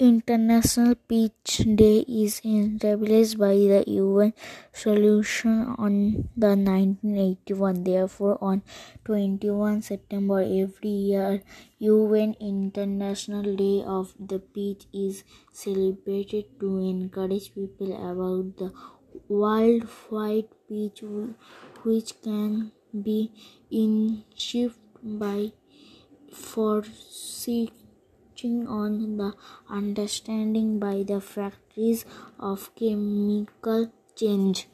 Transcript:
International Peach Day is established by the UN resolution on the nineteen-eighty-one. Therefore, on twenty-one September every year, UN International Day of the Peach is celebrated to encourage people about the worldwide peach, which can be achieved by focusing on the understanding by the factors of chemical change.